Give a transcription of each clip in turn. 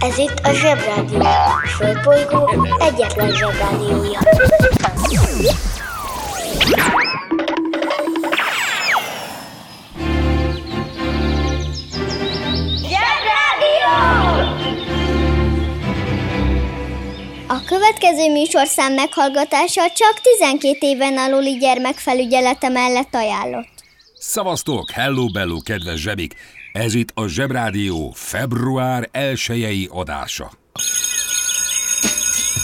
Ez itt a Zsebrádió. A Földbolygó egyetlen Zsebrádiója. Zsebrádió! A következő műsorszám meghallgatása csak 12 éven aluli gyermekfelügyelete mellett ajánlott. Szavaztok, hello bello, kedves zsebik! Ez itt a Zsebrádió február elsőjei adása.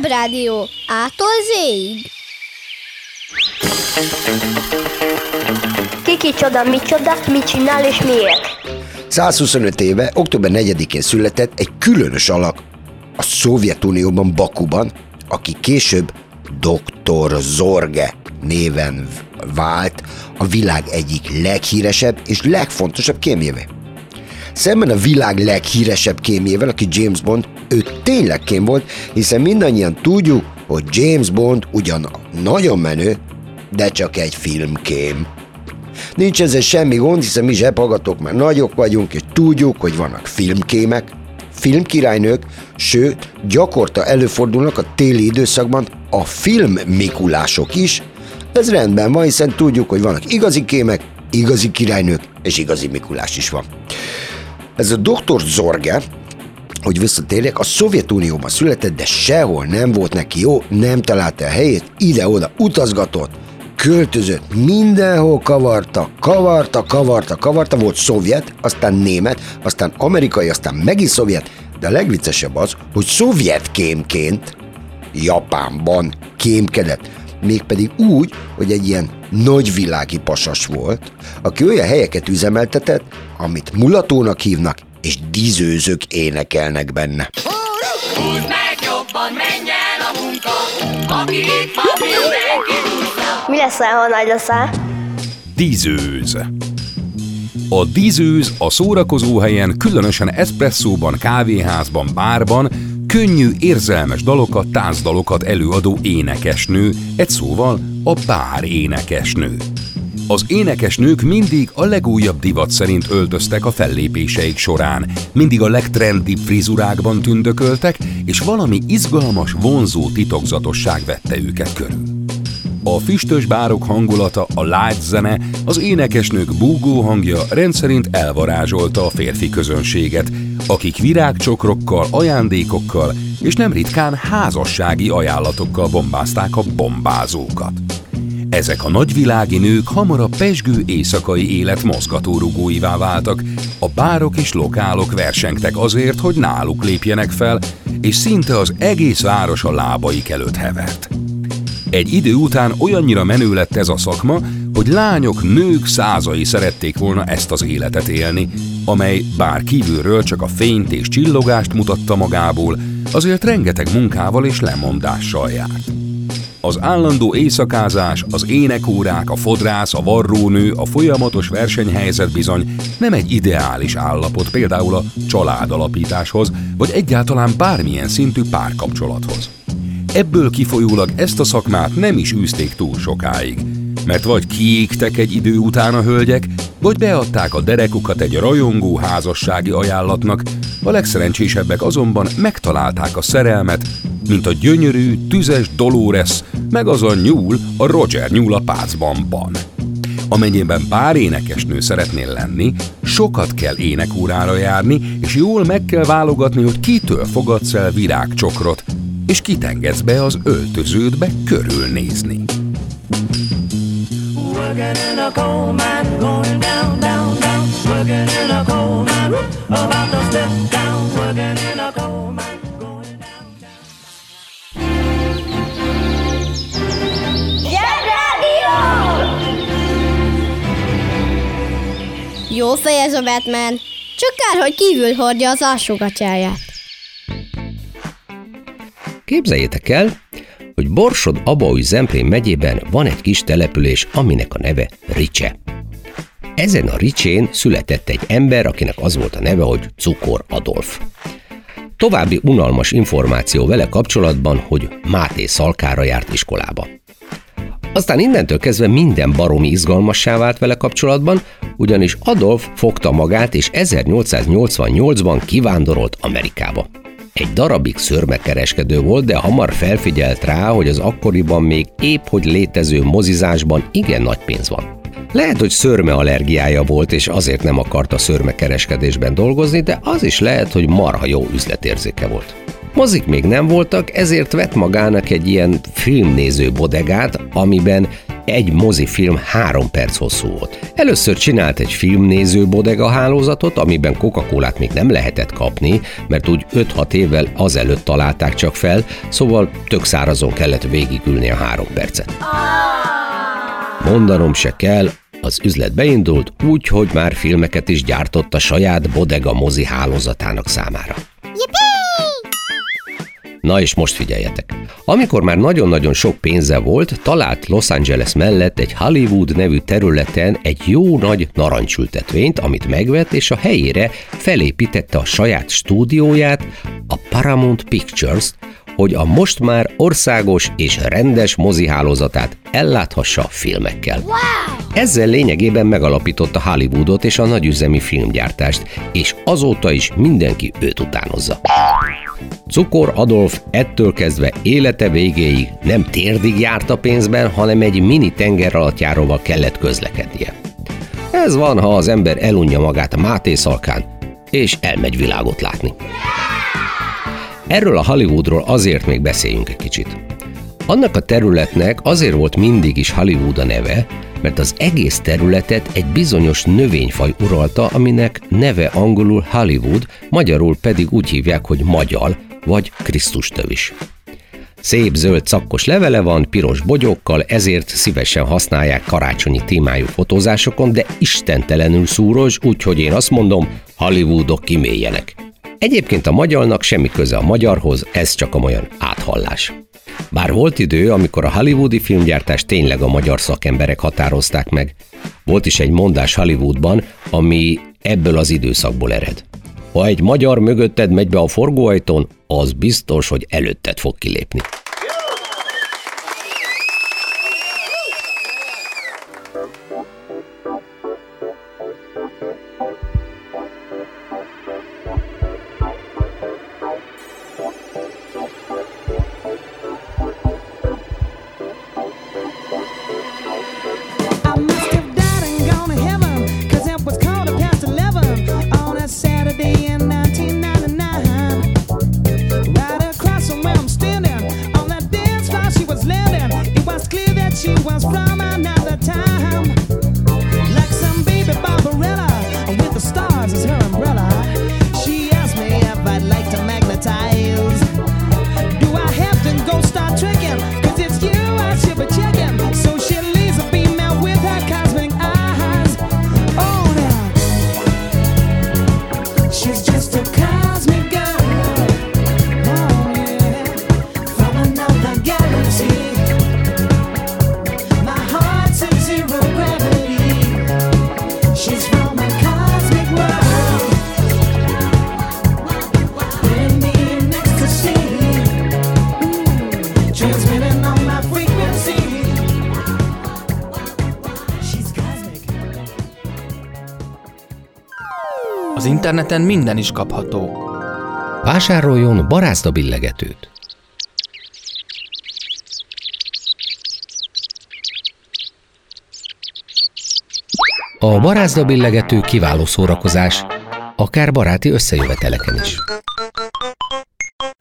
Zsebrádió. Ától zéig. Kiki csoda, mi csoda, mit csinál és miért? 125 éve, október 4-én született egy különös alak a Szovjetunióban, Bakuban, aki később Dr. Zorge néven vált a világ egyik leghíresebb és legfontosabb kémjévé. Szemben a világ leghíresebb kémjével, aki James Bond, ő tényleg kém volt, hiszen mindannyian tudjuk, hogy James Bond ugyan nagyon menő, de csak egy filmkém. Nincs ezzel semmi gond, hiszen mi zsebhallgatók már nagyok vagyunk, és tudjuk, hogy vannak filmkémek, filmkirálynők, sőt, gyakorta előfordulnak a téli időszakban a filmmikulások is. Ez rendben van, hiszen tudjuk, hogy vannak igazi kémek, igazi királynők, és igazi Mikulás is van. Ez a doktor Zorge, hogy visszatérjek, a Szovjetunióban született, de sehol nem volt neki jó, nem találta a helyét, ide-oda utazgatott, költözött, mindenhol kavarta, kavarta, kavarta, kavarta, volt szovjet, aztán német, aztán amerikai, aztán megint szovjet, de a legviccesebb az, hogy szovjet kémként Japánban kémkedett. Mégpedig úgy, hogy egy ilyen nagyvilági pasas volt, aki olyan helyeket üzemeltetett, amit mulatónak hívnak, és dízőzők énekelnek benne. Húzd meg jobban, menj el a munka, aki itt van, mindenki. Mi leszel, ha nagy leszel? Dízőz. A dízőz a szórakozóhelyen, különösen eszpresszóban, kávéházban, bárban könnyű, érzelmes dalokat, táncdalokat előadó énekesnő, egy szóval a bár énekesnő. Az énekesnők mindig a legújabb divat szerint öltöztek a fellépéseik során, mindig a legtrendibb frizurákban tündököltek, és valami izgalmas, vonzó titokzatosság vette őket körül. A füstös bárok hangulata, a light zene, az énekesnők búgó hangja rendszerint elvarázsolta a férfi közönséget, akik virágcsokrokkal, ajándékokkal és nem ritkán házassági ajánlatokkal bombázták a bombázókat. Ezek a nagyvilági nők hamar a pesgő éjszakai élet mozgatórugóivá váltak, a bárok és lokálok versengtek azért, hogy náluk lépjenek fel, és szinte az egész város a lábaik előtt hevert. Egy idő után olyannyira menő lett ez a szakma, hogy lányok, nők százai szerették volna ezt az életet élni, amely bár kívülről csak a fényt és csillogást mutatta magából, azért rengeteg munkával és lemondással járt. Az állandó éjszakázás, az énekórák, a fodrász, a varrónő, a folyamatos versenyhelyzet bizony nem egy ideális állapot például a családalapításhoz, vagy egyáltalán bármilyen szintű párkapcsolathoz. Ebből kifolyólag ezt a szakmát nem is űzték túl sokáig, mert vagy kiégtek egy idő után a hölgyek, vagy beadták a derekukat egy rajongó házassági ajánlatnak, a legszerencsésebbek azonban megtalálták a szerelmet, mint a gyönyörű, tüzes Dolores, meg az a nyúl, a Roger nyúl a pácbanban. Amennyiben pár énekesnő szeretnél lenni, sokat kell énekórára járni, és jól meg kell válogatni, hogy kitől fogadsz el virágcsokrot, és kitengedsz be az öltöződbe körülnézni. Jó fej ez a Batman. Csak kár, hogy kívül hordja az alsógatyáját. Képzeljétek el, hogy Borsod Abaúj Zemplén megyében van egy kis település, aminek a neve Ricse. Ezen a Ricsén született egy ember, akinek az volt a neve, hogy Cukor Adolf. További unalmas információ vele kapcsolatban, hogy Máté Szalkára járt iskolába. Aztán innentől kezdve minden baromi izgalmassá vált vele kapcsolatban, ugyanis Adolf fogta magát és 1888-ban kivándorolt Amerikába. Egy darabig szörmekereskedő volt, de hamar felfigyelt rá, hogy az akkoriban még épp hogy létező mozizásban igen nagy pénz van. Lehet, hogy szörme allergiája volt, és azért nem akarta szörmekereskedésben dolgozni, de az is lehet, hogy marha jó üzletérzéke volt. Mozik még nem voltak, ezért vett magának egy ilyen filmnéző bodegát, amiben egy mozifilm három perc hosszú volt. Először csinált egy filmnéző bodega hálózatot, amiben coca még nem lehetett kapni, mert úgy 5-6 évvel azelőtt találták csak fel, szóval tök szárazon kellett végigülni a három percet. Mondanom se kell, az üzlet beindult úgy, hogy már filmeket is gyártott a saját bodega mozi hálózatának számára. Na és most figyeljetek. Amikor már nagyon-nagyon sok pénze volt, talált Los Angeles mellett egy Hollywood nevű területen egy jó nagy narancsültetvényt, amit megvett, és a helyére felépítette a saját stúdióját, a Paramount Pictures, hogy a most már országos és rendes mozihálózatát elláthassa filmekkel. Wow! Ezzel lényegében megalapította Hollywoodot és a nagyüzemi filmgyártást, és azóta is mindenki őt utánozza. Cukor Adolf ettől kezdve élete végéig nem térdig járt a pénzben, hanem egy mini tengeralattjáróval kellett közlekednie. Ez van, ha az ember elunja magát a Máté szalkán, és elmegy világot látni. Erről a Hollywoodról azért még beszéljünk egy kicsit. Annak a területnek azért volt mindig is Hollywood a neve, mert az egész területet egy bizonyos növényfaj uralta, aminek neve angolul Hollywood, magyarul pedig úgy hívják, hogy magyar, vagy Krisztus tövis. Szép zöld szakkos levele van, piros bogyókkal, ezért szívesen használják karácsonyi témájú fotózásokon, de istentelenül szúros, úgyhogy én azt mondom, Hollywoodok kiméljenek. Egyébként a magyarnak semmi köze a magyarhoz, ez csak olyan áthallás. Bár volt idő, amikor a hollywoodi filmgyártást tényleg a magyar szakemberek határozták meg. Volt is egy mondás Hollywoodban, ami ebből az időszakból ered. Ha egy magyar mögötted megy be a forgóajtón, az biztos, hogy előtted fog kilépni. Az interneten minden is kapható. Vásároljon barázda billegetőt. A barázda billegető kiváló szórakozás, akár baráti összejöveteleken is.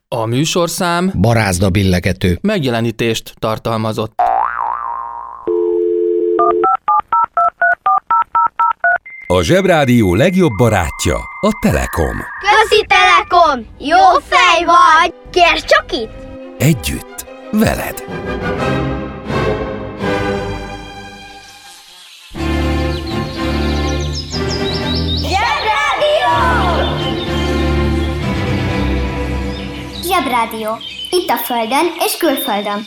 A műsorszám Barázda billegető. megjelenítést tartalmazott. A Zsebrádió legjobb barátja a Telekom. Közi Telekom! Jó fej vagy! Kérd csak itt! Együtt, veled. Zsebrádió! Zsebrádió. Itt a Földön és külföldön.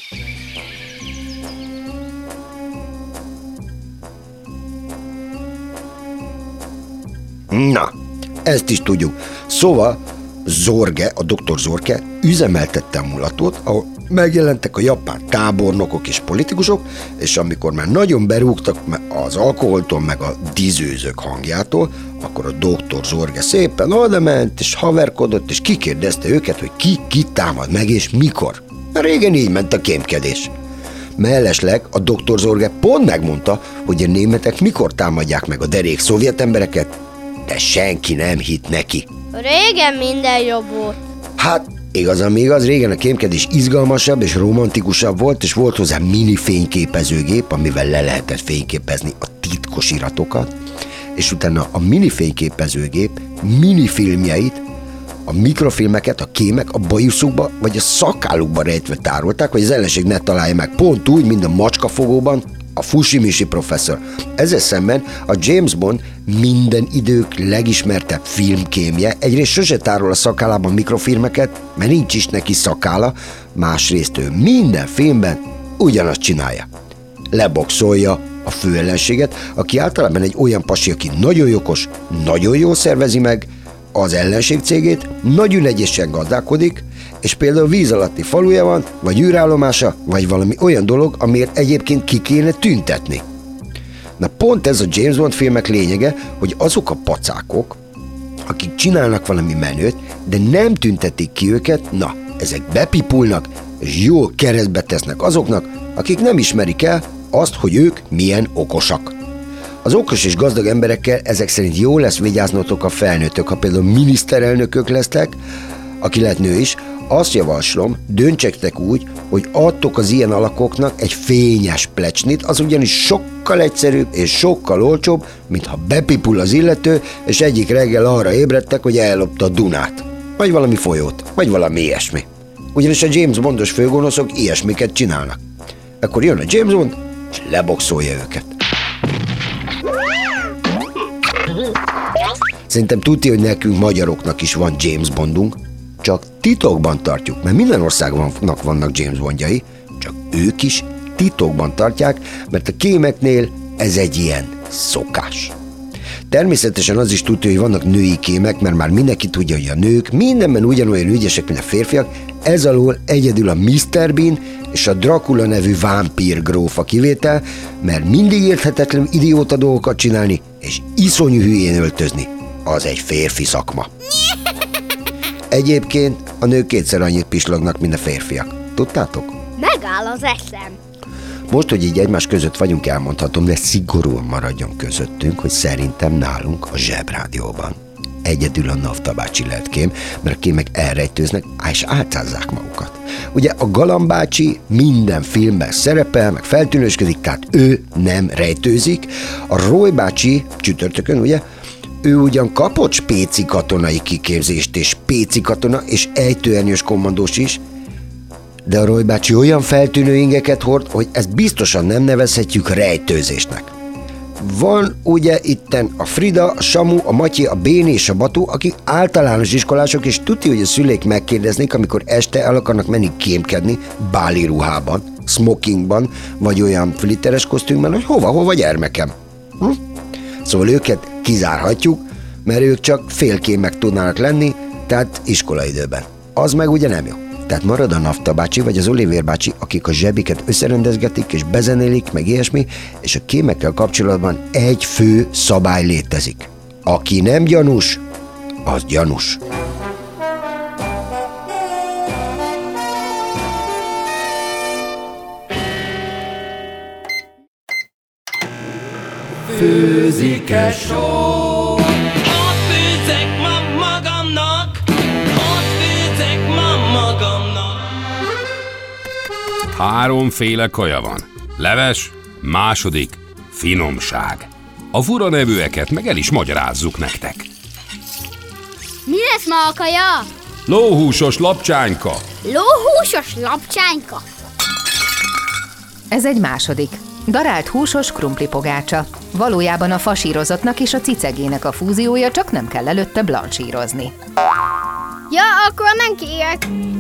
Na, ezt is tudjuk. Szóval Zorge, a doktor Zorge üzemeltette a mulatót, ahol megjelentek a japán tábornokok és politikusok, és amikor már nagyon berúgtak az alkoholtól, meg a dizőzők hangjától, akkor a doktor Zorge szépen oda ment, és haverkodott, és kikérdezte őket, hogy ki kit támad meg, és mikor. Régen így ment a kémkedés. Mellesleg a doktor Zorge pont megmondta, hogy a németek mikor támadják meg a derék szovjet embereket, de senki nem hitt neki. Régen minden jobb volt. Hát, igaz, ami igaz, régen a kémkedés izgalmasabb és romantikusabb volt, és volt hozzá mini fényképezőgép, amivel le lehetett fényképezni a titkos iratokat, és utána a mini fényképezőgép mini filmjeit, a mikrofilmeket a kémek a bajuszukba vagy a szakálukba rejtve tárolták, hogy az ellenség ne találja meg. Pont úgy, mint a macskafogóban a Fushimishi professzor. Ezzel szemben a James Bond minden idők legismertebb filmkémje egyrészt sose tárol a szakállában mikrofilmeket, mert nincs is neki szakála, másrészt ő minden filmben ugyanazt csinálja. Leboxolja a főellenséget, aki általában egy olyan pasi, aki nagyon jogos, nagyon jól szervezi meg az ellenség cégét, nagy ülegyesen gazdálkodik, és például víz alatti faluja van, vagy űrállomása, vagy valami olyan dolog, amiért egyébként ki kéne tüntetni. Na pont ez a James Bond filmek lényege, hogy azok a pacákok, akik csinálnak valami menőt, de nem tüntetik ki őket, na, ezek bepipulnak, és jól keresztbe tesznek azoknak, akik nem ismerik el azt, hogy ők milyen okosak. Az okos és gazdag emberekkel ezek szerint jó lesz vigyáznotok a felnőttök, ha például miniszterelnökök lesztek, aki lehet nő is, azt javaslom, döntsektek úgy, hogy adtok az ilyen alakoknak egy fényes plecsnit, az ugyanis sokkal egyszerűbb és sokkal olcsóbb, mint ha bepipul az illető, és egyik reggel arra ébredtek, hogy ellopta a Dunát. Vagy valami folyót, vagy valami ilyesmi. Ugyanis a James Bondos főgonoszok ilyesmiket csinálnak. Akkor jön a James Bond, és leboxolja őket. Szerintem tudti, hogy nekünk magyaroknak is van James Bondunk, csak titokban tartjuk, mert minden országnak vannak James Bondjai, csak ők is titokban tartják, mert a kémeknél ez egy ilyen szokás. Természetesen az is tudja, hogy vannak női kémek, mert már mindenki tudja, hogy a nők mindenben ugyanolyan ügyesek, mint a férfiak, ez alól egyedül a Mr. Bean és a Dracula nevű vámpír gróf a kivétel, mert mindig érthetetlen idióta dolgokat csinálni, és iszonyú hülyén öltözni. Az egy férfi szakma. Egyébként a nők kétszer annyit pislognak, mint a férfiak. Tudtátok? Megáll az eszem. Most, hogy így egymás között vagyunk, elmondhatom, de szigorúan maradjon közöttünk, hogy szerintem nálunk a zsebrádióban egyedül a Nafta bácsi lehet kém, mert a kémek elrejtőznek és álcázzák magukat. Ugye a Galambácsi minden filmben szerepel, meg feltűnősködik, tehát ő nem rejtőzik. A Roy bácsi csütörtökön, ugye, ő ugyan kapott spéci katonai kiképzést, és spéci katona, és ejtőernyős kommandós is, de a Roy bácsi olyan feltűnő ingeket hord, hogy ezt biztosan nem nevezhetjük rejtőzésnek. Van ugye itten a Frida, a Samu, a Matyi, a Béni és a Batu, akik általános iskolások, és tudti, hogy a szüleik megkérdeznék, amikor este el akarnak menni kémkedni báli ruhában, smokingban, vagy olyan flitteres kosztümben, hogy hova, hova gyermekem. Hm? Szóval őket kizárhatjuk, mert ők csak félkémek tudnának lenni, tehát iskolaidőben. Az meg ugye nem jó. Tehát marad a Nafta bácsi vagy az Oliver bácsi, akik a zsebiket összerendezgetik és bezenélik, meg ilyesmi, és a kémekkel kapcsolatban egy fő szabály létezik. Aki nem gyanús, Az gyanús. Ott főzek ma magamnak, ott főzek ma magamnak. Háromféle kaja van. Leves, második, finomság. A fura nevűeket meg el is magyarázzuk nektek. Mi lesz ma a kaja? Lóhúsos lapcsányka. Lóhúsos lapcsányka. Ez egy második. Darált húsos krumpli pogácsa. Valójában a fasírozottnak és a cicegének a fúziója, csak nem kell előtte blanchírozni. Ja, akkor nem kérek.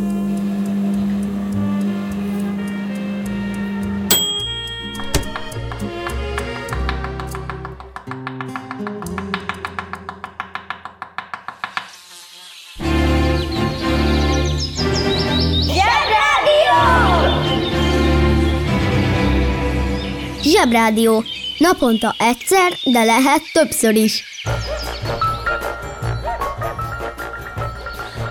Zsebrádió. Naponta egyszer, de lehet többször is.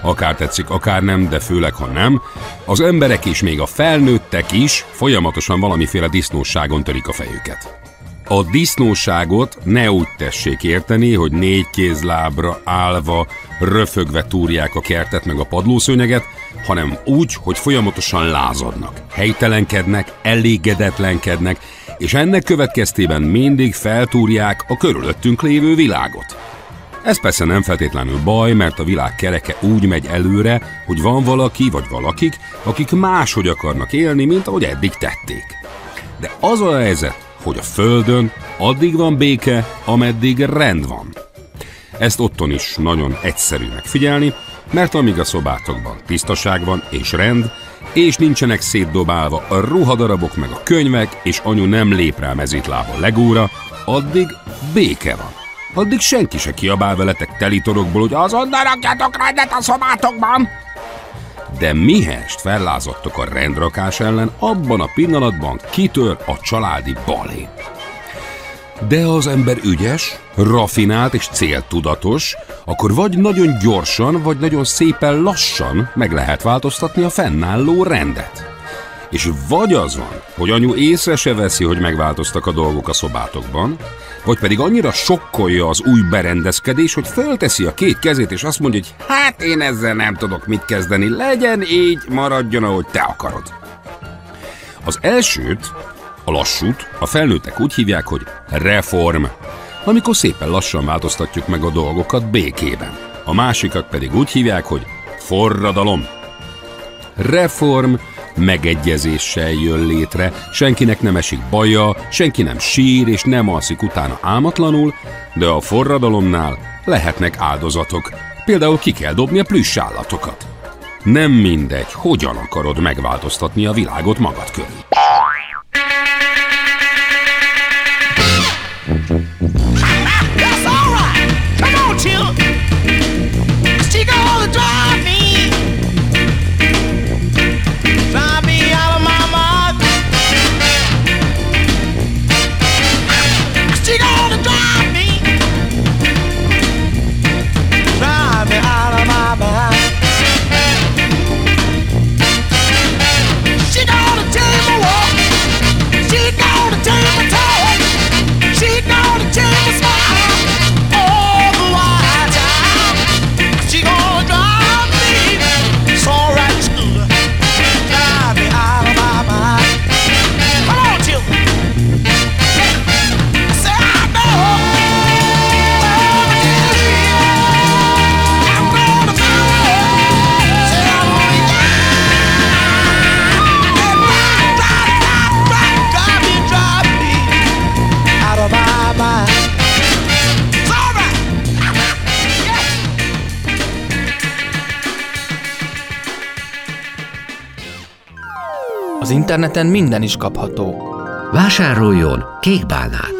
Akár tetszik, akár nem, de főleg ha nem, az emberek és még a felnőttek is folyamatosan valamiféle disznóságon törik a fejüket. A disznóságot ne úgy tessék érteni, hogy négy kézlábra állva, röfögve túrják a kertet meg a padlószőnyeget, hanem úgy, hogy folyamatosan lázadnak, helytelenkednek, elégedetlenkednek, és ennek következtében mindig feltúrják a körülöttünk lévő világot. Ez persze nem feltétlenül baj, mert a világ kereke úgy megy előre, hogy van valaki vagy valakik, akik máshogy akarnak élni, mint ahogy eddig tették. De az a helyzet, hogy a Földön addig van béke, ameddig rend van. Ezt otthon is nagyon egyszerű megfigyelni, mert amíg a szobátokban tisztaság van és rend, és nincsenek szétdobálva a ruhadarabok meg a könyvek, és anyu nem lép rá mezítlába legóra, addig béke van. Addig senki se kiabál veletek telitorokból, hogy azonnal rakjátok rendet a szobátokban! De mihest fellázadtok a rendrakás ellen, abban a pillanatban kitör a családi balé. De ha az ember ügyes, rafinált és céltudatos, akkor vagy nagyon gyorsan, vagy nagyon szépen lassan meg lehet változtatni a fennálló rendet. És vagy az van, hogy anyu észre se veszi, hogy megváltoztak a dolgok a szobátokban, vagy pedig annyira sokkolja az új berendezkedés, hogy fölteszi a két kezét, és azt mondja, hogy hát én ezzel nem tudok mit kezdeni, legyen így, maradjon, ahogy te akarod. Az elsőt, a lassút, a felnőttek úgy hívják, hogy reform, amikor szépen lassan változtatjuk meg a dolgokat békében. A másikat pedig úgy hívják, hogy forradalom. Reform megegyezéssel jön létre, senkinek nem esik baja, senki nem sír és nem alszik utána álmatlanul, de a forradalomnál lehetnek áldozatok. Például ki kell dobni a plüss állatokat. Nem mindegy, hogyan akarod megváltoztatni a világot magad körül. Interneten minden is kapható. Vásároljon kékbálnát!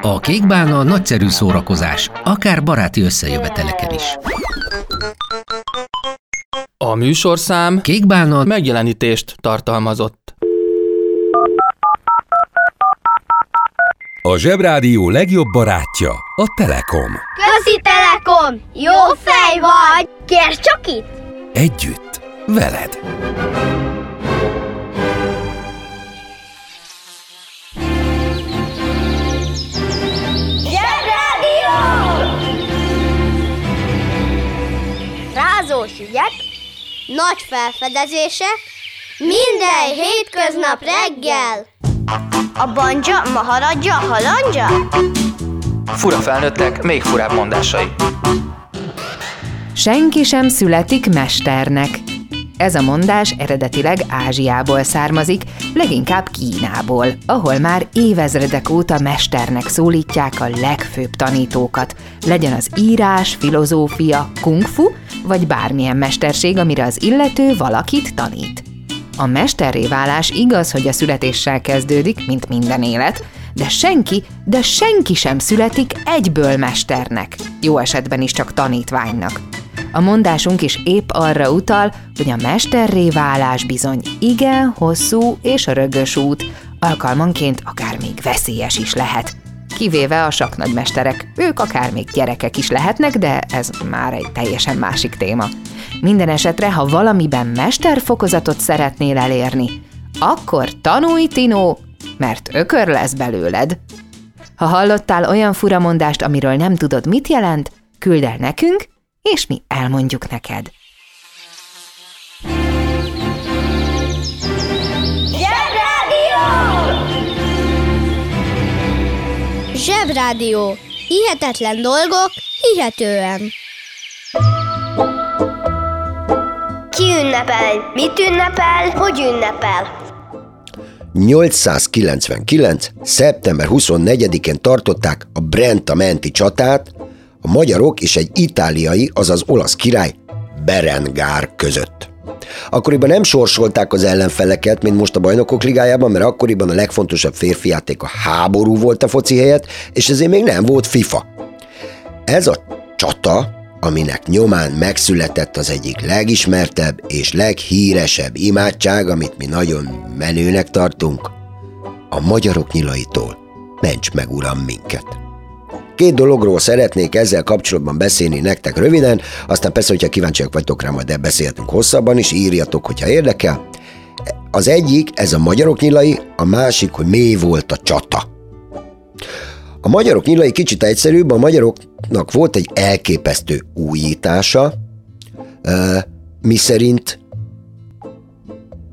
A kékbálna nagyszerű szórakozás, akár baráti összejöveteleken is. A műsorszám Kékbálna megjelenítést tartalmazott. A Zsebrádió legjobb barátja a Telekom. Közi Telekom! Jó fej vagy! Kérd csak itt! Együtt, veled. Zsebrádió! Rázós ügyek, Nagy felfedezések, minden hétköznap reggel. A banja, maharadja, halandja? Fura felnőttek, még furább mondásai. Senki sem születik mesternek. Ez a mondás eredetileg Ázsiából származik, leginkább Kínából, ahol már évezredek óta mesternek szólítják a legfőbb tanítókat, legyen az írás, filozófia, kung fu, vagy bármilyen mesterség, amire az illető valakit tanít. A mesterré válás igaz, hogy a születéssel kezdődik, mint minden élet, de senki, de senki sem születik egyből mesternek, jó esetben is csak tanítványnak. A mondásunk is épp arra utal, hogy a mesterré válás bizony igen hosszú és rögös út, alkalmanként akár még veszélyes is lehet. Kivéve a saknagymesterek, ők akár még gyerekek is lehetnek, de ez már egy teljesen másik téma. Minden esetre, ha valamiben mesterfokozatot szeretnél elérni, akkor tanulj, Tinó, mert ökör lesz belőled. Ha hallottál olyan furamondást, amiről nem tudod, mit jelent, küld el nekünk, és mi elmondjuk neked. Zsebrádió. Hihetetlen dolgok, hihetően. Ki ünnepel? Mit ünnepel? Hogy ünnepel? 899. szeptember 24-én tartották a Brenta menti csatát a magyarok és egy itáliai, azaz olasz király Berengár között. Akkoriban nem sorsolták az ellenfeleket, mint most a bajnokok ligájában, mert akkoriban a legfontosabb férfi játék a háború volt a foci helyett, és ezért még nem volt FIFA. Ez a csata, aminek nyomán megszületett az egyik legismertebb és leghíresebb imádság, amit mi nagyon menőnek tartunk, a magyarok nyilaitól. Ments meg, uram, minket! Két dologról szeretnék ezzel kapcsolatban beszélni nektek röviden, aztán persze, hogyha kíváncsiak vagytok rá, majd beszélhetünk hosszabban is, írjatok, hogyha érdekel. Az egyik, ez a magyarok nyilai, a másik, hogy mély volt a csata. A magyarok nyilai kicsit egyszerűbb, a magyaroknak volt egy elképesztő újítása, mi szerint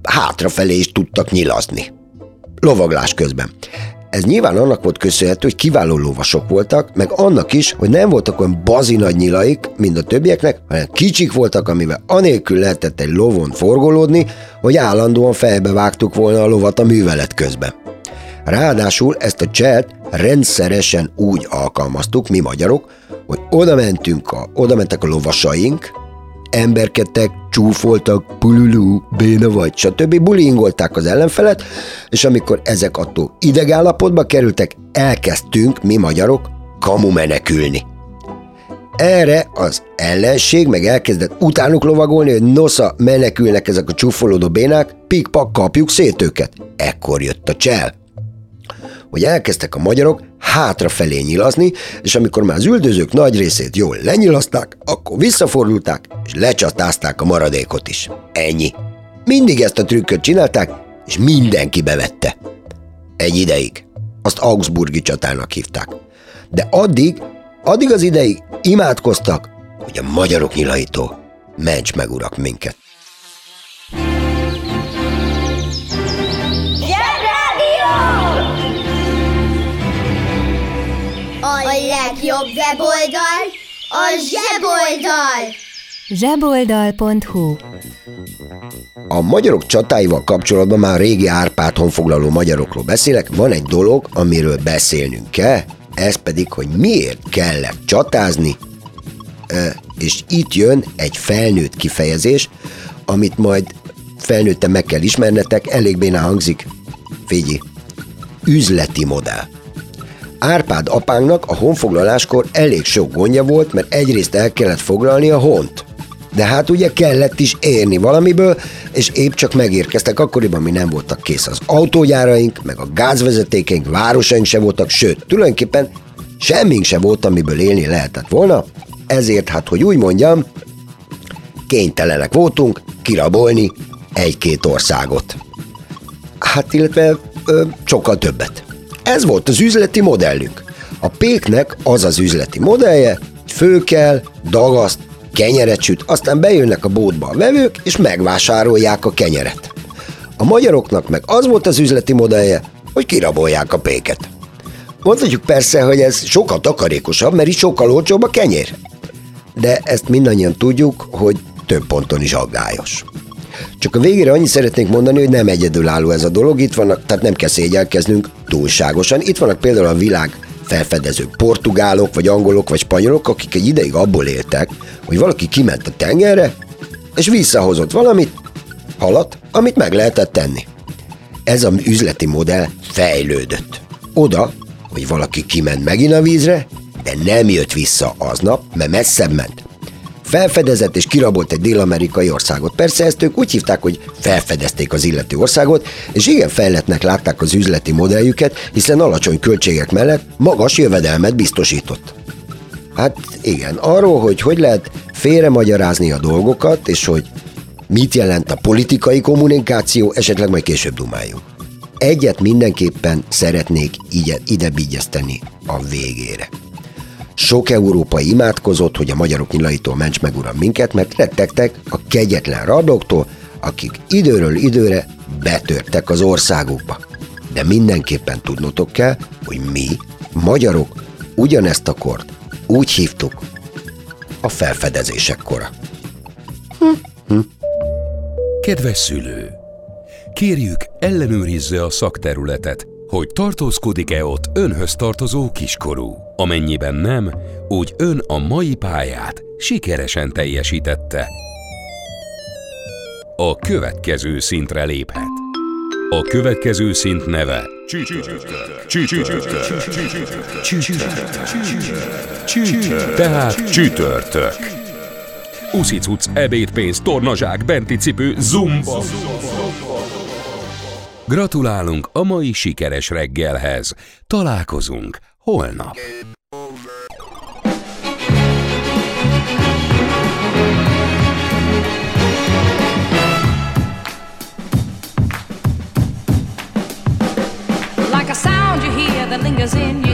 hátrafelé is tudtak nyilazni. Lovaglás közben. Ez nyilván annak volt köszönhető, hogy kiváló lovasok voltak, meg annak is, hogy nem voltak olyan bazi nagy nyilaik, mint a többieknek, hanem kicsik voltak, amivel anélkül lehetett egy lovon forgolódni, hogy állandóan fejbe vágtuk volna a lovat a művelet közben. Ráadásul ezt a cselt rendszeresen úgy alkalmaztuk, mi magyarok, hogy oda mentünk a, oda mentek a lovasaink, emberkedtek, csúfoltak, pululú, béna vagy, stb. bullyingolták az ellenfelet, és amikor ezek attól idegállapotba kerültek, elkezdtünk, mi magyarok, kamu menekülni. Erre az ellenség meg elkezdett utánuk lovagolni, hogy nosza menekülnek ezek a csúfolódó bénák, pikpak kapjuk szét őket. Ekkor jött a csel hogy elkezdtek a magyarok hátrafelé nyilazni, és amikor már az üldözők nagy részét jól lenyilazták, akkor visszafordulták, és lecsatázták a maradékot is. Ennyi. Mindig ezt a trükköt csinálták, és mindenki bevette. Egy ideig. Azt Augsburgi csatának hívták. De addig, addig az ideig imádkoztak, hogy a magyarok nyilaitól ments meg urak minket. Legjobb weboldal a zseboldal. zseboldal.hu A magyarok csatáival kapcsolatban már régi Árpád honfoglaló magyarokról beszélek, van egy dolog, amiről beszélnünk kell, ez pedig, hogy miért kellett csatázni, Ö, és itt jön egy felnőtt kifejezés, amit majd felnőtten meg kell ismernetek, elég bénán hangzik. Figyelj, üzleti modell. Árpád apánknak a honfoglaláskor elég sok gondja volt, mert egyrészt el kellett foglalni a hont. De hát ugye kellett is érni valamiből, és épp csak megérkeztek, akkoriban mi nem voltak kész az autógyáraink, meg a gázvezetékeink, városaink se voltak, sőt, tulajdonképpen semmink se volt, amiből élni lehetett volna, ezért hát, hogy úgy mondjam, kénytelenek voltunk kirabolni egy-két országot. Hát, illetve ö, sokkal többet. Ez volt az üzleti modellünk. A péknek az az üzleti modellje, hogy fő kell, dagaszt, kenyeret süt, aztán bejönnek a bótba a vevők, és megvásárolják a kenyeret. A magyaroknak meg az volt az üzleti modellje, hogy kirabolják a péket. Mondhatjuk persze, hogy ez sokkal takarékosabb, mert itt sokkal olcsóbb a kenyér. De ezt mindannyian tudjuk, hogy több ponton is aggályos. Csak a végére annyit szeretnék mondani, hogy nem egyedülálló ez a dolog, itt vannak, tehát nem kell szégyelkeznünk túlságosan. Itt vannak például a világ felfedező portugálok, vagy angolok, vagy spanyolok, akik egy ideig abból éltek, hogy valaki kiment a tengerre, és visszahozott valamit, halat, amit meg lehetett tenni. Ez a üzleti modell fejlődött. Oda, hogy valaki kiment megint a vízre, de nem jött vissza aznap, mert messzebb ment. Felfedezett és kirabolt egy dél-amerikai országot. Persze ezt ők úgy hívták, hogy felfedezték az illető országot, és igen fejletnek látták az üzleti modelljüket, hiszen alacsony költségek mellett magas jövedelmet biztosított. Hát igen, arról, hogy hogy lehet félremagyarázni a dolgokat, és hogy mit jelent a politikai kommunikáció, esetleg majd később dumáljunk. Egyet mindenképpen szeretnék ide, ide a végére. Sok európai imádkozott, hogy a magyarok nyilaitól ments meg uram minket, mert rettegtek a kegyetlen radoktól, akik időről időre betörtek az országukba. De mindenképpen tudnotok kell, hogy mi, magyarok, ugyanezt a kort úgy hívtuk a felfedezések kora. Kedves szülő! Kérjük, ellenőrizze a szakterületet, hogy tartózkodik-e ott önhöz tartozó kiskorú. Amennyiben nem, úgy ön a mai pályát sikeresen teljesítette. A következő szintre léphet. A következő szint neve. Tehát csütörtök. Uszicuc, ebédpénz, tornazsák, benti cipő, zumba. Gratulálunk a mai sikeres reggelhez. Találkozunk Like a sound you hear that lingers in